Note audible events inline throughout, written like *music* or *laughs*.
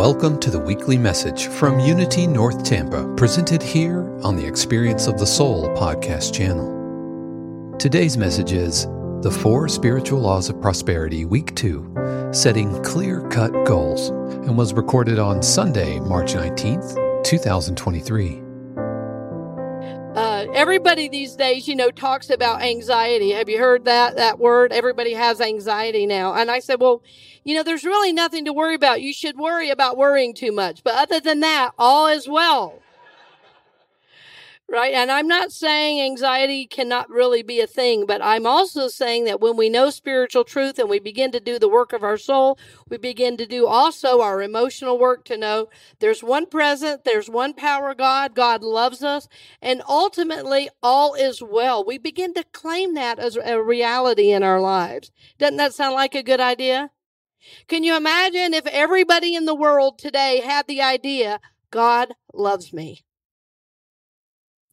Welcome to the weekly message from Unity North Tampa, presented here on the Experience of the Soul podcast channel. Today's message is The Four Spiritual Laws of Prosperity, Week 2, Setting Clear Cut Goals, and was recorded on Sunday, March 19th, 2023 everybody these days, you know, talks about anxiety. Have you heard that, that word? Everybody has anxiety now. And I said, well, you know, there's really nothing to worry about. You should worry about worrying too much. But other than that, all is well right? And I'm not saying anxiety cannot really be a thing, but I'm also saying that when we know spiritual truth and we begin to do the work of our soul, we begin to do also our emotional work to know there's one present, there's one power God, God loves us, and ultimately all is well. We begin to claim that as a reality in our lives. Doesn't that sound like a good idea? Can you imagine if everybody in the world today had the idea, God loves me?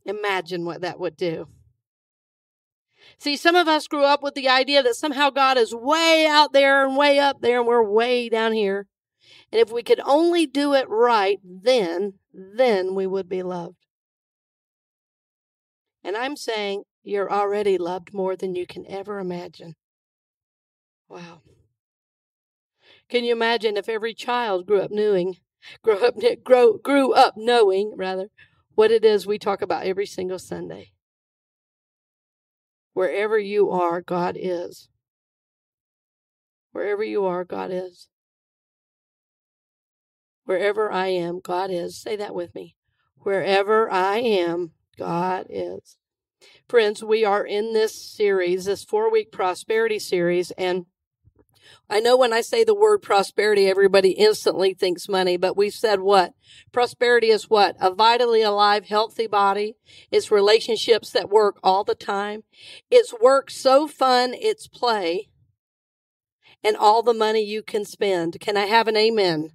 Imagine what that would do. See, some of us grew up with the idea that somehow God is way out there and way up there and we're way down here. And if we could only do it right, then, then we would be loved. And I'm saying you're already loved more than you can ever imagine. Wow. Can you imagine if every child grew up knowing, *laughs* grew up, grow, grew up knowing, rather, what it is we talk about every single Sunday. Wherever you are, God is. Wherever you are, God is. Wherever I am, God is. Say that with me. Wherever I am, God is. Friends, we are in this series, this four week prosperity series, and I know when I say the word prosperity, everybody instantly thinks money, but we've said what? Prosperity is what? A vitally alive, healthy body. It's relationships that work all the time. It's work so fun, it's play. And all the money you can spend. Can I have an amen?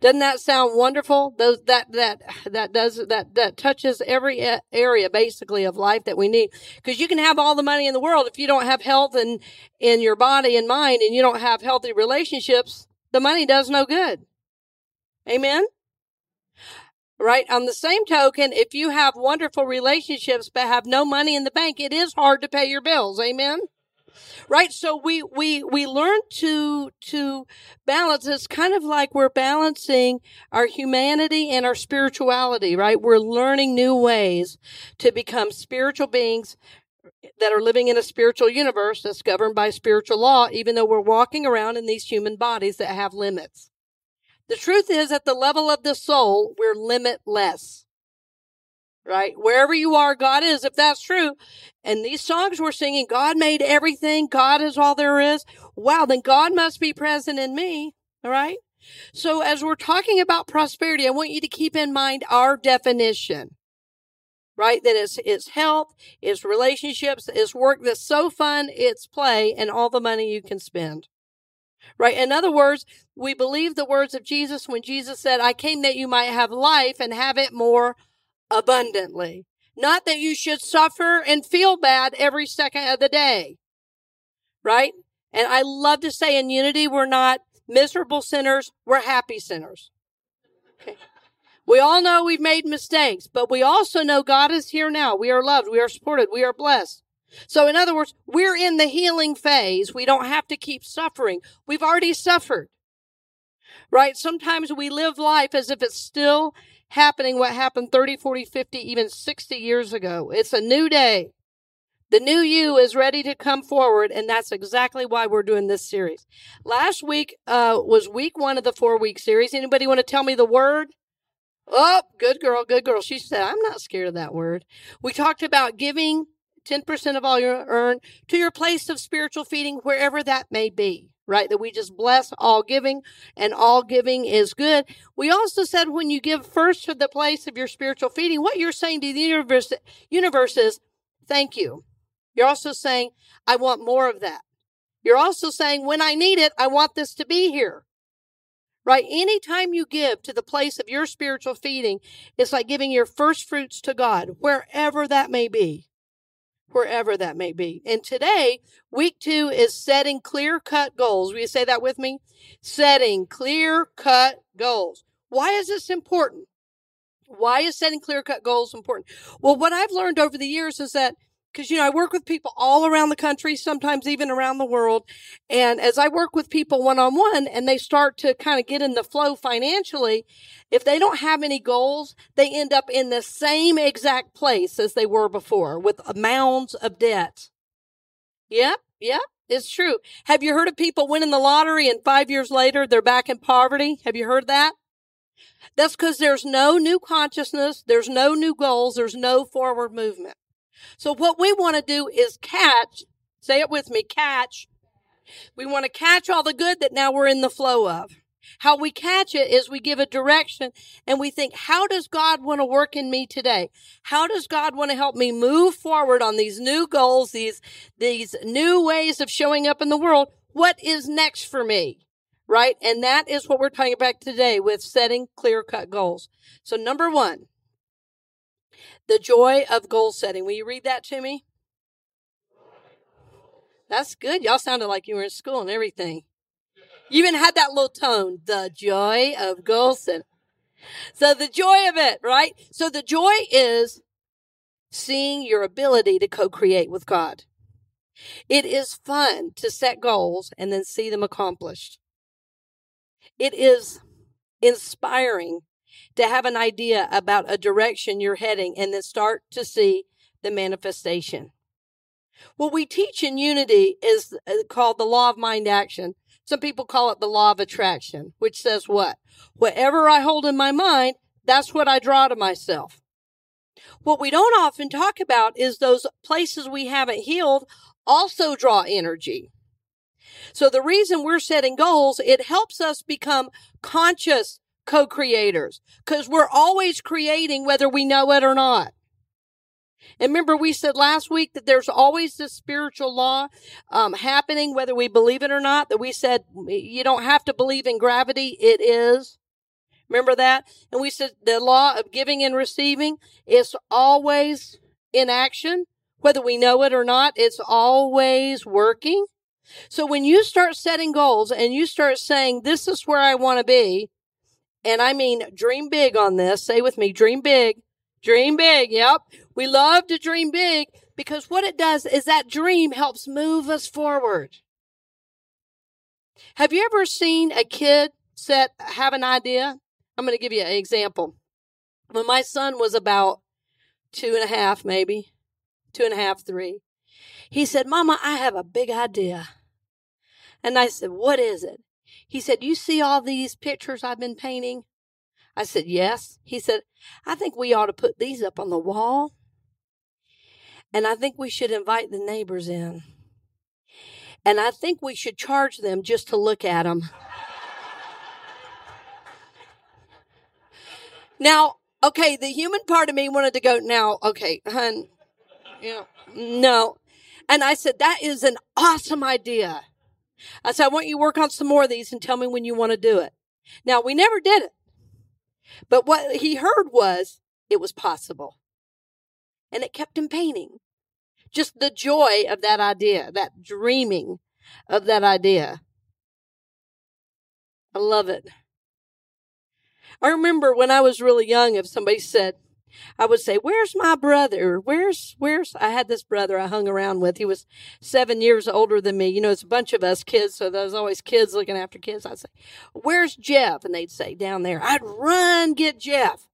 Doesn't that sound wonderful? Those that that that does that that touches every area basically of life that we need. Because you can have all the money in the world if you don't have health and in your body and mind, and you don't have healthy relationships, the money does no good. Amen. Right. On the same token, if you have wonderful relationships but have no money in the bank, it is hard to pay your bills. Amen right? So we we we learn to to balance. It's kind of like we're balancing our humanity and our spirituality right? We're learning new ways to become spiritual beings that are living in a spiritual universe that's governed by spiritual law even though we're walking around in these human bodies that have limits. The truth is at the level of the soul we're limitless right? Wherever you are, God is, if that's true. And these songs we're singing, God made everything, God is all there is. Wow, then God must be present in me, all right? So as we're talking about prosperity, I want you to keep in mind our definition, right? That it's, it's health, it's relationships, it's work that's so fun, it's play, and all the money you can spend. Right? In other words, we believe the words of Jesus when Jesus said, I came that you might have life and have it more abundantly. Not that you should suffer and feel bad every second of the day. Right? And I love to say in unity, we're not miserable sinners, we're happy sinners. Okay. We all know we've made mistakes, but we also know God is here now. We are loved. We are supported. We are blessed. So in other words, we're in the healing phase. We don't have to keep suffering. We've already suffered. Right? Sometimes we live life as if it's still happening what happened 30, 40, 50, even 60 years ago. It's a new day. The new you is ready to come forward, and that's exactly why we're doing this series. Last week uh, was week one of the four week series. Anybody want to tell me the word? Oh, good girl, good girl. She said, I'm not scared of that word. We talked about giving 10% of all you earn to your place of spiritual feeding, wherever that may be, right? That we just bless all giving and all giving is good. We also said when you give first to the place of your spiritual feeding, what you're saying to the universe, universe is, thank you. You're also saying, I want more of that. You're also saying, when I need it, I want this to be here right? Anytime you give to the place of your spiritual feeding, it's like giving your first fruits to God, wherever that may be. Wherever that may be. And today, week two is setting clear cut goals. Will you say that with me? Setting clear cut goals. Why is this important? Why is setting clear cut goals important? Well, what I've learned over the years is that because you know I work with people all around the country, sometimes even around the world. And as I work with people one on one and they start to kind of get in the flow financially, if they don't have any goals, they end up in the same exact place as they were before with mounds of debt. Yep, yep, it's true. Have you heard of people winning the lottery and five years later they're back in poverty? Have you heard that? That's because there's no new consciousness, there's no new goals, there's no forward movement. So what we want to do is catch, say it with me, catch. We want to catch all the good that now we're in the flow of. How we catch it is we give a direction and we think, how does God want to work in me today? How does God want to help me move forward on these new goals, these, these new ways of showing up in the world? What is next for me? Right? And that is what we're talking about today with setting clear cut goals. So number one, the joy of goal setting. Will you read that to me? That's good. Y'all sounded like you were in school and everything. You even had that little tone. The joy of goal setting. So the joy of it, right? So the joy is seeing your ability to co-create with God. It is fun to set goals and then see them accomplished. It is inspiring to have an idea about a direction you're heading and then start to see the manifestation. What we teach in unity is uh, called the law of mind action. Some people call it the law of attraction, which says what? Whatever I hold in my mind, that's what I draw to myself. What we don't often talk about is those places we haven't healed also draw energy. So the reason we're setting goals, it helps us become conscious co-creators because we're always creating whether we know it or not. And remember, we said last week that there's always this spiritual law um, happening, whether we believe it or not. That we said you don't have to believe in gravity; it is. Remember that? And we said the law of giving and receiving is always in action, whether we know it or not. It's always working. So when you start setting goals and you start saying, "This is where I want to be," And I mean, dream big on this. Say with me, dream big. Dream big. Yep. We love to dream big because what it does is that dream helps move us forward. Have you ever seen a kid set, have an idea? I'm going to give you an example. When my son was about two and a half, maybe two and a half, three, he said, Mama, I have a big idea. And I said, What is it? He said, You see all these pictures I've been painting? I said, Yes. He said, I think we ought to put these up on the wall. And I think we should invite the neighbors in. And I think we should charge them just to look at them. now, okay, the human part of me wanted to go, now, okay, hun, you know, no. And I said, that is an awesome idea. I said, I want you to work on some more of these and tell me when you want to do it. Now, we never did it. But what he heard was it was possible. And it kept him painting. Just the joy of that idea, that dreaming of that idea. I love it. I remember when I was really young, if somebody said, I would say, "Where's my brother? Where's where's?" I had this brother I hung around with. He was seven years older than me. You know, it's a bunch of us kids, so there's always kids looking after kids. I'd say, "Where's Jeff?" And they'd say, "Down there." I'd run get Jeff.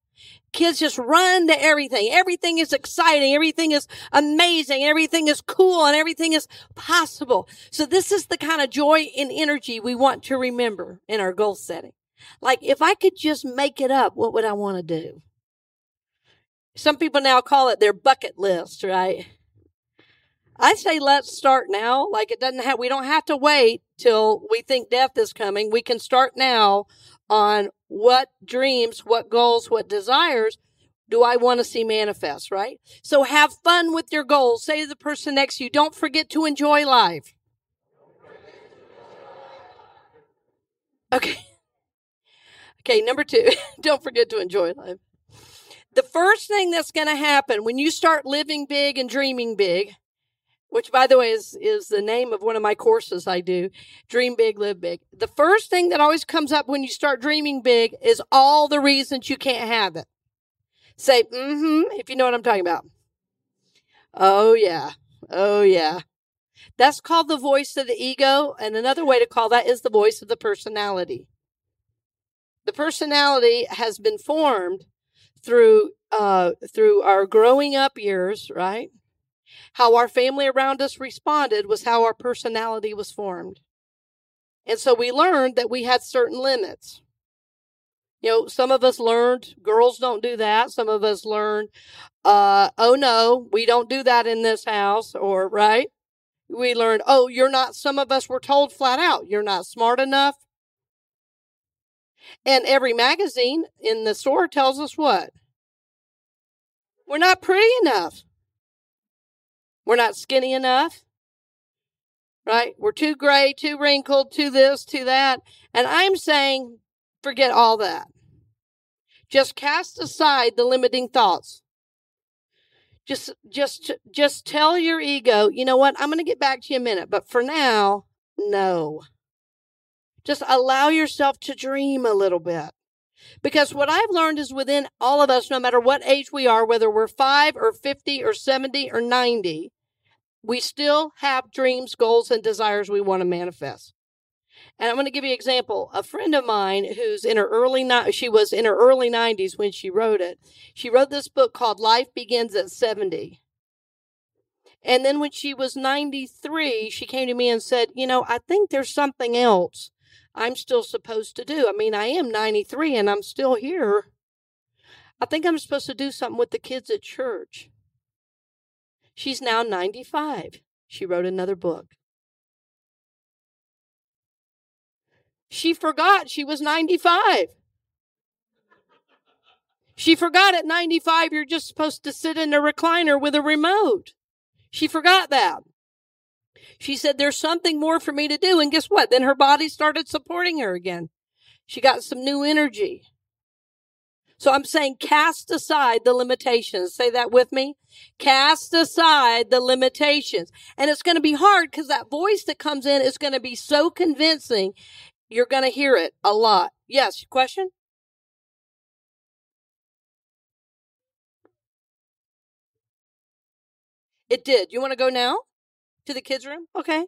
Kids just run to everything. Everything is exciting. Everything is amazing. Everything is cool and everything is possible. So this is the kind of joy and energy we want to remember in our goal setting. Like if I could just make it up, what would I want to do? Some people now call it their bucket list, right? I say let's start now. Like it doesn't have, we don't have to wait till we think death is coming. We can start now on what dreams, what goals, what desires do I want to see manifest, right? So have fun with your goals. Say to the person next to you, don't forget to enjoy life. Okay. *laughs* Okay, number two, *laughs* don't forget to enjoy life. The first thing that's going to happen when you start living big and dreaming big, which by the way is, is the name of one of my courses I do, Dream Big, Live Big. The first thing that always comes up when you start dreaming big is all the reasons you can't have it. Say, mm-hmm, if you know what I'm talking about. Oh yeah. Oh yeah. That's called the voice of the ego. And another way to call that is the voice of the personality. The personality has been formed through uh, through our growing up years, right? How our family around us responded was how our personality was formed. And so we learned that we had certain limits. You know, some of us learned girls don't do that. Some of us learned, uh, oh no, we don't do that in this house, or right? We learned, oh, you're not, some of us were told flat out, you're not smart enough. And every magazine in the store tells us what? We're not pretty enough. We're not skinny enough. Right? We're too gray, too wrinkled, too this, too that. And I'm saying, forget all that. Just cast aside the limiting thoughts. Just, just, just tell your ego, you know what? I'm going to get back to you in a minute, but for now, no. Just allow yourself to dream a little bit. Because what I've learned is within all of us, no matter what age we are, whether we're five or 50 or 70 or 90, we still have dreams, goals, and desires we want to manifest. And I'm going to give you an example. A friend of mine who's in her early, she was in her early 90s when she wrote it. She wrote this book called Life Begins at 70. And then when she was 93, she came to me and said, You know, I think there's something else I'm still supposed to do. I mean, I am 93 and I'm still here. I think I'm supposed to do something with the kids at church. She's now 95. She wrote another book. She forgot she was 95. She forgot at 95 you're just supposed to sit in a recliner with a remote. She forgot that. She said, There's something more for me to do. And guess what? Then her body started supporting her again. She got some new energy. So I'm saying cast aside the limitations. Say that with me. Cast aside the limitations. And it's going to be hard because that voice that comes in is going to be so convincing. You're going to hear it a lot. Yes, question? It did. You want to go now? To the kids' room? Okay.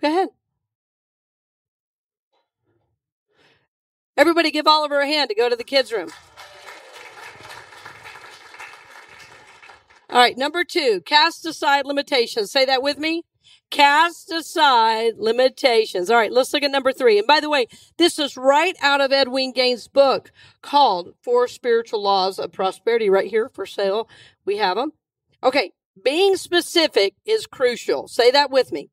Go ahead. Everybody give Oliver a hand to go to the kids' room. All right, number two, cast aside limitations. Say that with me. Cast aside limitations. All right, let's look at number three. And by the way, this is right out of Ed Gaines' book called Four Spiritual Laws of Prosperity, right here for sale. We have them. Okay, being specific is crucial. Say that with me.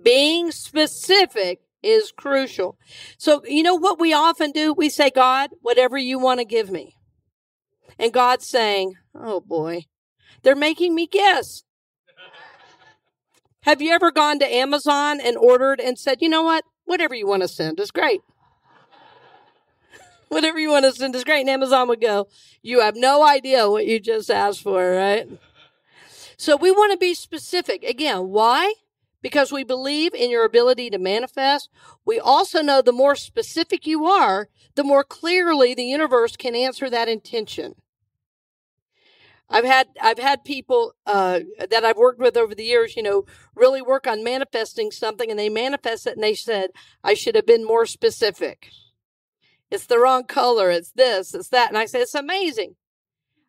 Being specific is crucial. So, you know what we often do? We say, God, whatever you want to give me. And God's saying, oh boy, they're making me guess. Have you ever gone to Amazon and ordered and said, you know what? Whatever you want to send is great. *laughs* Whatever you want to send is great. And Amazon would go, you have no idea what you just asked for, right? So we want to be specific. Again, why? because we believe in your ability to manifest. We also know the more specific you are, the more clearly the universe can answer that intention. I've had I've had people uh, that I've worked with over the years, you know, really work on manifesting something, and they manifest it, and they said I should have been more specific. It's the wrong color. It's this. It's that. And I said it's amazing.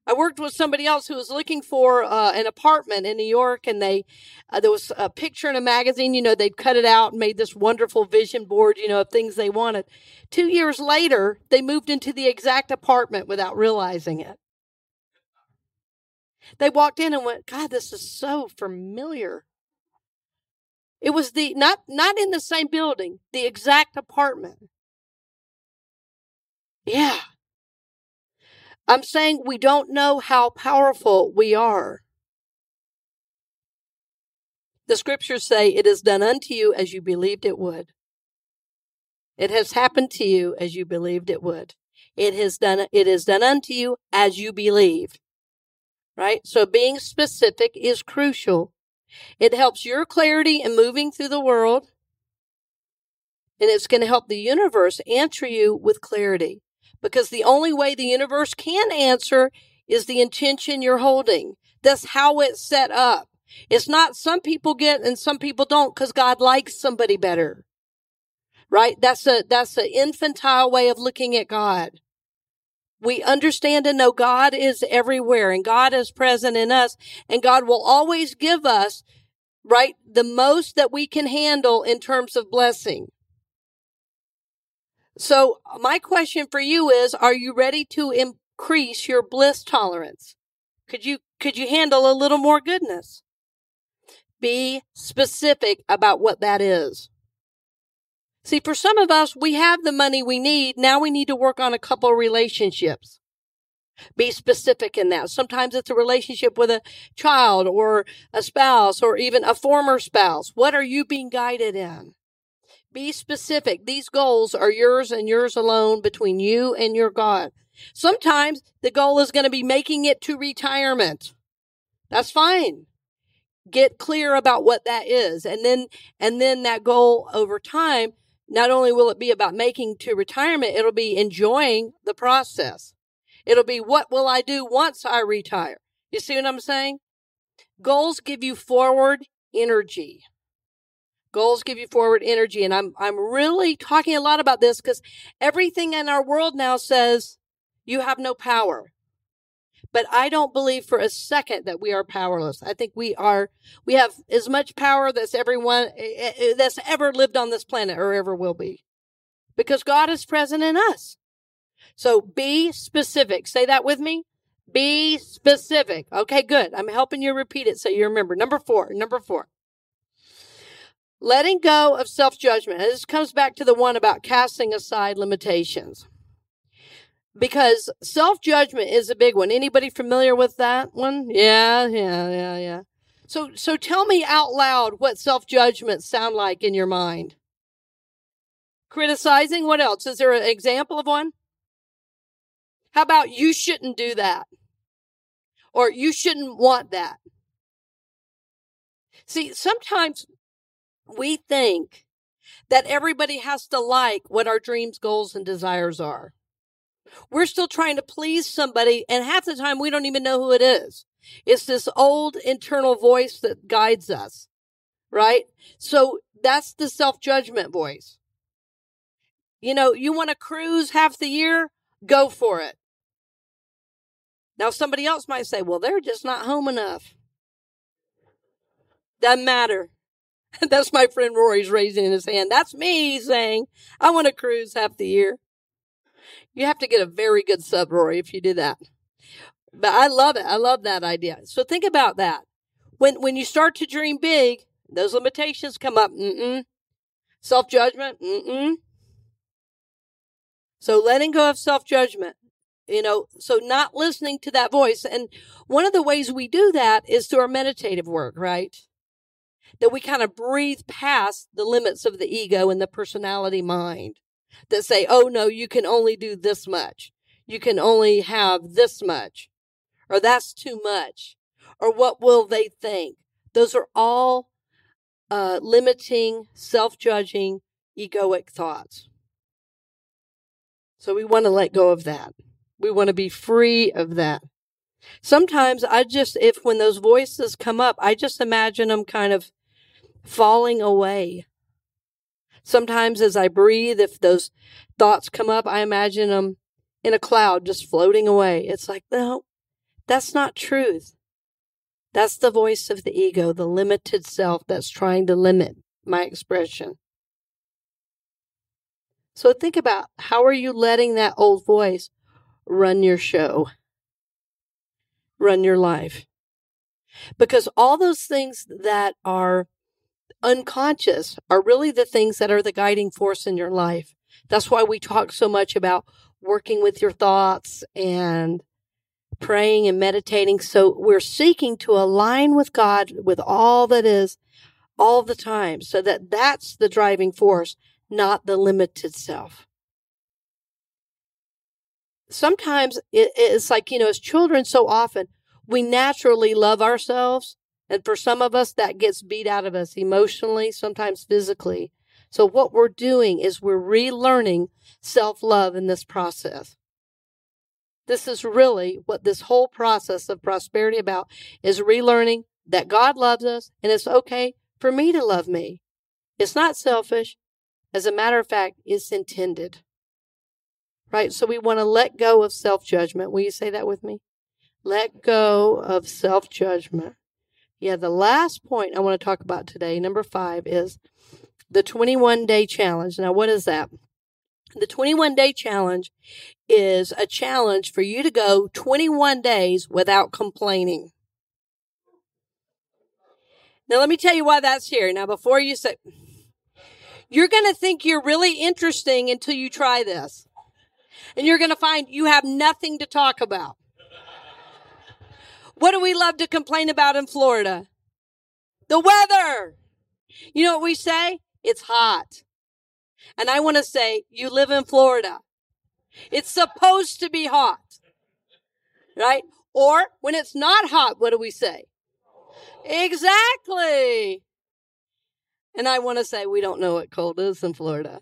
I worked with somebody else who was looking for uh, an apartment in New York, and they uh, there was a picture in a magazine. You know, they'd cut it out and made this wonderful vision board. You know, of things they wanted. Two years later, they moved into the exact apartment without realizing it. They walked in and went, God, this is so familiar. It was the not not in the same building, the exact apartment. Yeah. I'm saying we don't know how powerful we are. The scriptures say it is done unto you as you believed it would. It has happened to you as you believed it would. It has done it is done unto you as you believed right? So being specific is crucial. It helps your clarity in moving through the world. And it's going to help the universe answer you with clarity because the only way the universe can answer is the intention you're holding. That's how it's set up. It's not some people get and some people don't because God likes somebody better. Right? That's a, that's an infantile way of looking at God we understand and know God is everywhere and God is present in us and God will always give us, right, the most that we can handle in terms of blessing. So my question for you is, are you ready to increase your bliss tolerance? Could you, could you handle a little more goodness? Be specific about what that is. See, for some of us, we have the money we need. Now we need to work on a couple relationships. Be specific in that. Sometimes it's a relationship with a child or a spouse or even a former spouse. What are you being guided in? Be specific. These goals are yours and yours alone between you and your God. Sometimes the goal is going to be making it to retirement. That's fine get clear about what that is and then and then that goal over time not only will it be about making to retirement, it'll be enjoying the process. It'll be what will I do once I retire? You see what I'm saying? Goals give you forward energy. Goals give you forward energy. And I'm, I'm really talking a lot about this because everything in our world now says you have no power. But I don't believe for a second that we are powerless. I think we are, we have as much power that's everyone, eh, eh, eh, that's ever lived on this planet or ever will be. Because God is present in us. So be specific. Say that with me. Be specific. Okay, good. I'm helping you repeat it so you remember. Number four, number four. Letting go of self judgment. This comes back to the one about casting aside limitations because self judgment is a big one. Anybody familiar with that one? Yeah, yeah, yeah, yeah. So, so tell me out loud what self judgment sound like in your mind. Criticizing. What else? Is there an example of one? How about you shouldn't do that? Or you shouldn't want that? See, sometimes we think that everybody has to like what our dreams, goals, and desires are. We're still trying to please somebody, and half the time we don't even know who it is. It's this old internal voice that guides us, right? So that's the self judgment voice. You know, you want to cruise half the year? Go for it. Now, somebody else might say, well, they're just not home enough. Doesn't matter. *laughs* That's my friend Rory's raising his hand. That's me saying, I want to cruise half the year. You have to get a very good sub, Rory, if you do that. But I love it. I love that idea. So think about that. When when you start to dream big, those limitations come up. Mm-mm. Self judgment. Mm-mm. So letting go of self judgment. You know, so not listening to that voice. And one of the ways we do that is through our meditative work, right? That we kind of breathe past the limits of the ego and the personality mind that say, oh no, you can only do this much. You can only have this much. Or that's too much. Or what will they think? Those are all uh, limiting, self judging, egoic thoughts. So we want to let go of that. We want to be free of that. Sometimes I just, if when those voices come up, I just imagine them kind of falling away. Sometimes as I breathe, if those thoughts come up, I imagine them in a cloud just floating away. It's like, no, that's not truth. That's the voice of the ego, the limited self that's trying to limit my expression. So think about how are you letting that old voice run your show, run your life? Because all those things that are unconscious are really the things that are the guiding force in your life. That's why we talk so much about working with your thoughts and praying and meditating. So we're seeking to align with God with all that is all the time so that that's the driving force, not the limited self. Sometimes it's like, you know, as children, so often we naturally love ourselves. And for some of us, that gets beat out of us emotionally, sometimes physically. So what we're doing is we're relearning self love in this process. This is really what this whole process of prosperity about is relearning that God loves us and it's okay for me to love me. It's not selfish. As a matter of fact, it's intended. Right? So we want to let go of self judgment. Will you say that with me? Let go of self judgment. Yeah, the last point I want to talk about today, number five, is the 21 day challenge. Now, what is that? The 21 day challenge is a challenge for you to go 21 days without complaining. Now, let me tell you why that's here. Now, before you say, you're going to think you're really interesting until you try this. And you're going to find you have nothing to talk about. What do we love to complain about in Florida? The weather. You know what we say? It's hot. And I want to say, you live in Florida. It's supposed to be hot. Right? Or when it's not hot, what do we say? Exactly. And I want to say, we don't know what cold is in Florida.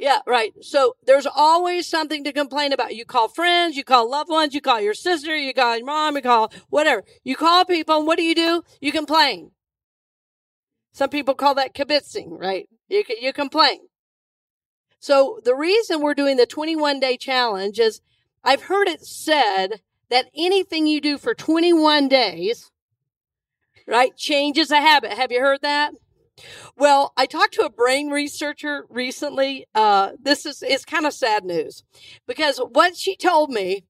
Yeah, right. So there's always something to complain about. You call friends, you call loved ones, you call your sister, you call your mom, you call whatever. You call people, and what do you do? You complain. Some people call that kibitzing, right? You, you complain. So the reason we're doing the 21 day challenge is I've heard it said that anything you do for 21 days, right, changes a habit. Have you heard that? Well, I talked to a brain researcher recently. Uh, this is it's kind of sad news because what she told me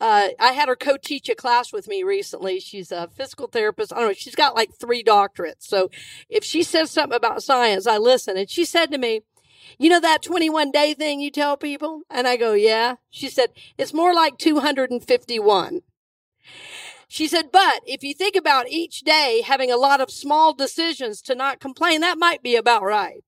uh, I had her co-teach a class with me recently. She's a physical therapist. I don't know. She's got like three doctorates. So if she says something about science, I listen. And she said to me, you know that 21 day thing you tell people? And I go, yeah. She said, it's more like 251. She said, but if you think about each day having a lot of small decisions to not complain, that might be about right.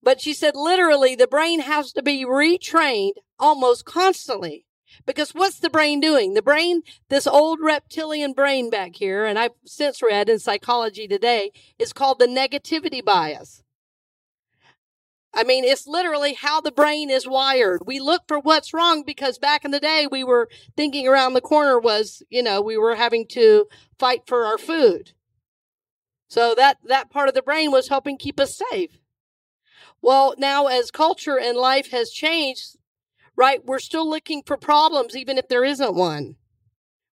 But she said, literally, the brain has to be retrained almost constantly because what's the brain doing? The brain, this old reptilian brain back here, and I've since read in psychology today, is called the negativity bias. I mean, it's literally how the brain is wired. We look for what's wrong because back in the day, we were thinking around the corner was, you know, we were having to fight for our food. So that, that part of the brain was helping keep us safe. Well, now as culture and life has changed, right? We're still looking for problems, even if there isn't one.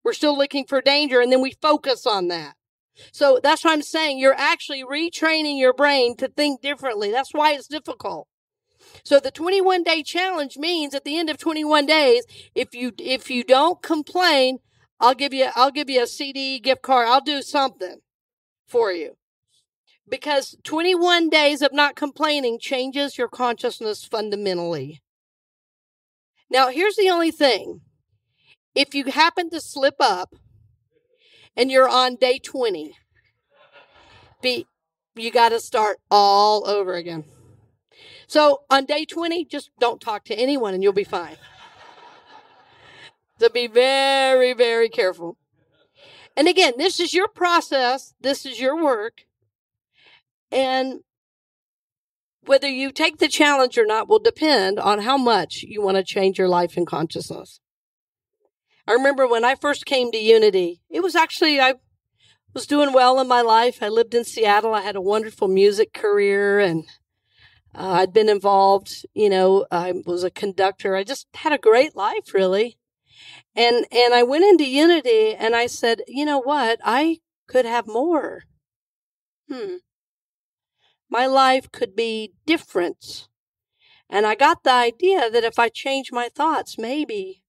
We're still looking for danger, and then we focus on that. So that's what I'm saying. You're actually retraining your brain to think differently. That's why it's difficult. So the 21 day challenge means at the end of 21 days, if you, if you don't complain, I'll give you, I'll give you a CD gift card. I'll do something for you. Because 21 days of not complaining changes your consciousness fundamentally. Now, here's the only thing. If you happen to slip up and you're on day 20, be, you got to start all over again. So on day 20, just don't talk to anyone and you'll be fine. so be very, very careful. And again, this is your process, this is your work. And whether you take the challenge or not will depend on how much you want to change your life and consciousness. I remember when I first came to Unity, it was actually, I was doing well in my life. I lived in Seattle. I had a wonderful music career and uh, I'd been involved, you know, I was a conductor. I just had a great life, really. And, and I went into Unity and I said, you know what? I could have more. Hmm. My life could be different. And I got the idea that if I change my thoughts, maybe,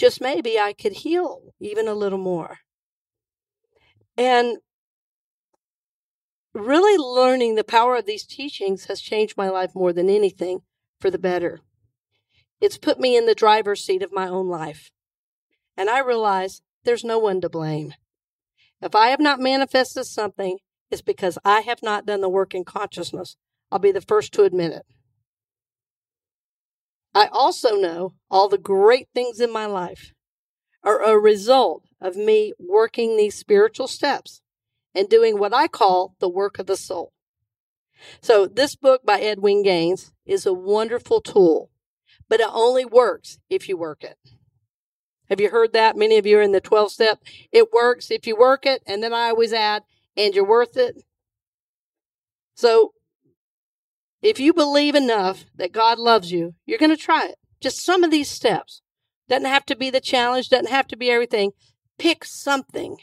just maybe, I could heal even a little more. And really learning the power of these teachings has changed my life more than anything for the better. It's put me in the driver's seat of my own life. And I realize there's no one to blame. If I have not manifested something, it's because I have not done the work in consciousness. I'll be the first to admit it. I also know all the great things in my life are a result of me working these spiritual steps and doing what I call the work of the soul. So, this book by Edwin Gaines is a wonderful tool, but it only works if you work it. Have you heard that? Many of you are in the 12 step. It works if you work it. And then I always add, and you're worth it. So, if you believe enough that God loves you, you're going to try it. Just some of these steps. Doesn't have to be the challenge, doesn't have to be everything. Pick something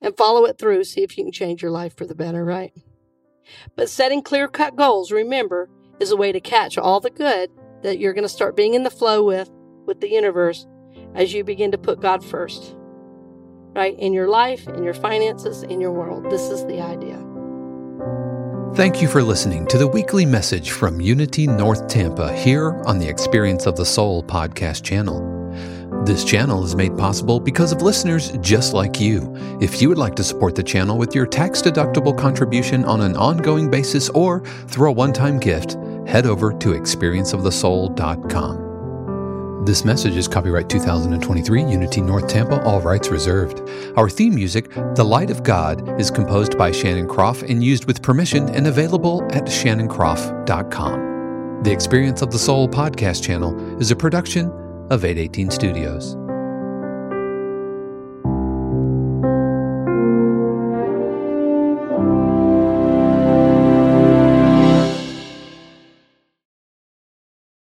and follow it through. See if you can change your life for the better, right? But setting clear cut goals, remember, is a way to catch all the good that you're going to start being in the flow with, with the universe, as you begin to put God first, right? In your life, in your finances, in your world. This is the idea. Thank you for listening to the weekly message from Unity North Tampa here on the Experience of the Soul podcast channel. This channel is made possible because of listeners just like you. If you would like to support the channel with your tax deductible contribution on an ongoing basis or through a one time gift, head over to experienceofthesoul.com. This message is copyright 2023 Unity North Tampa, all rights reserved. Our theme music, The Light of God, is composed by Shannon Kropf and used with permission and available at shannonkropf.com. The Experience of the Soul podcast channel is a production of 818 Studios.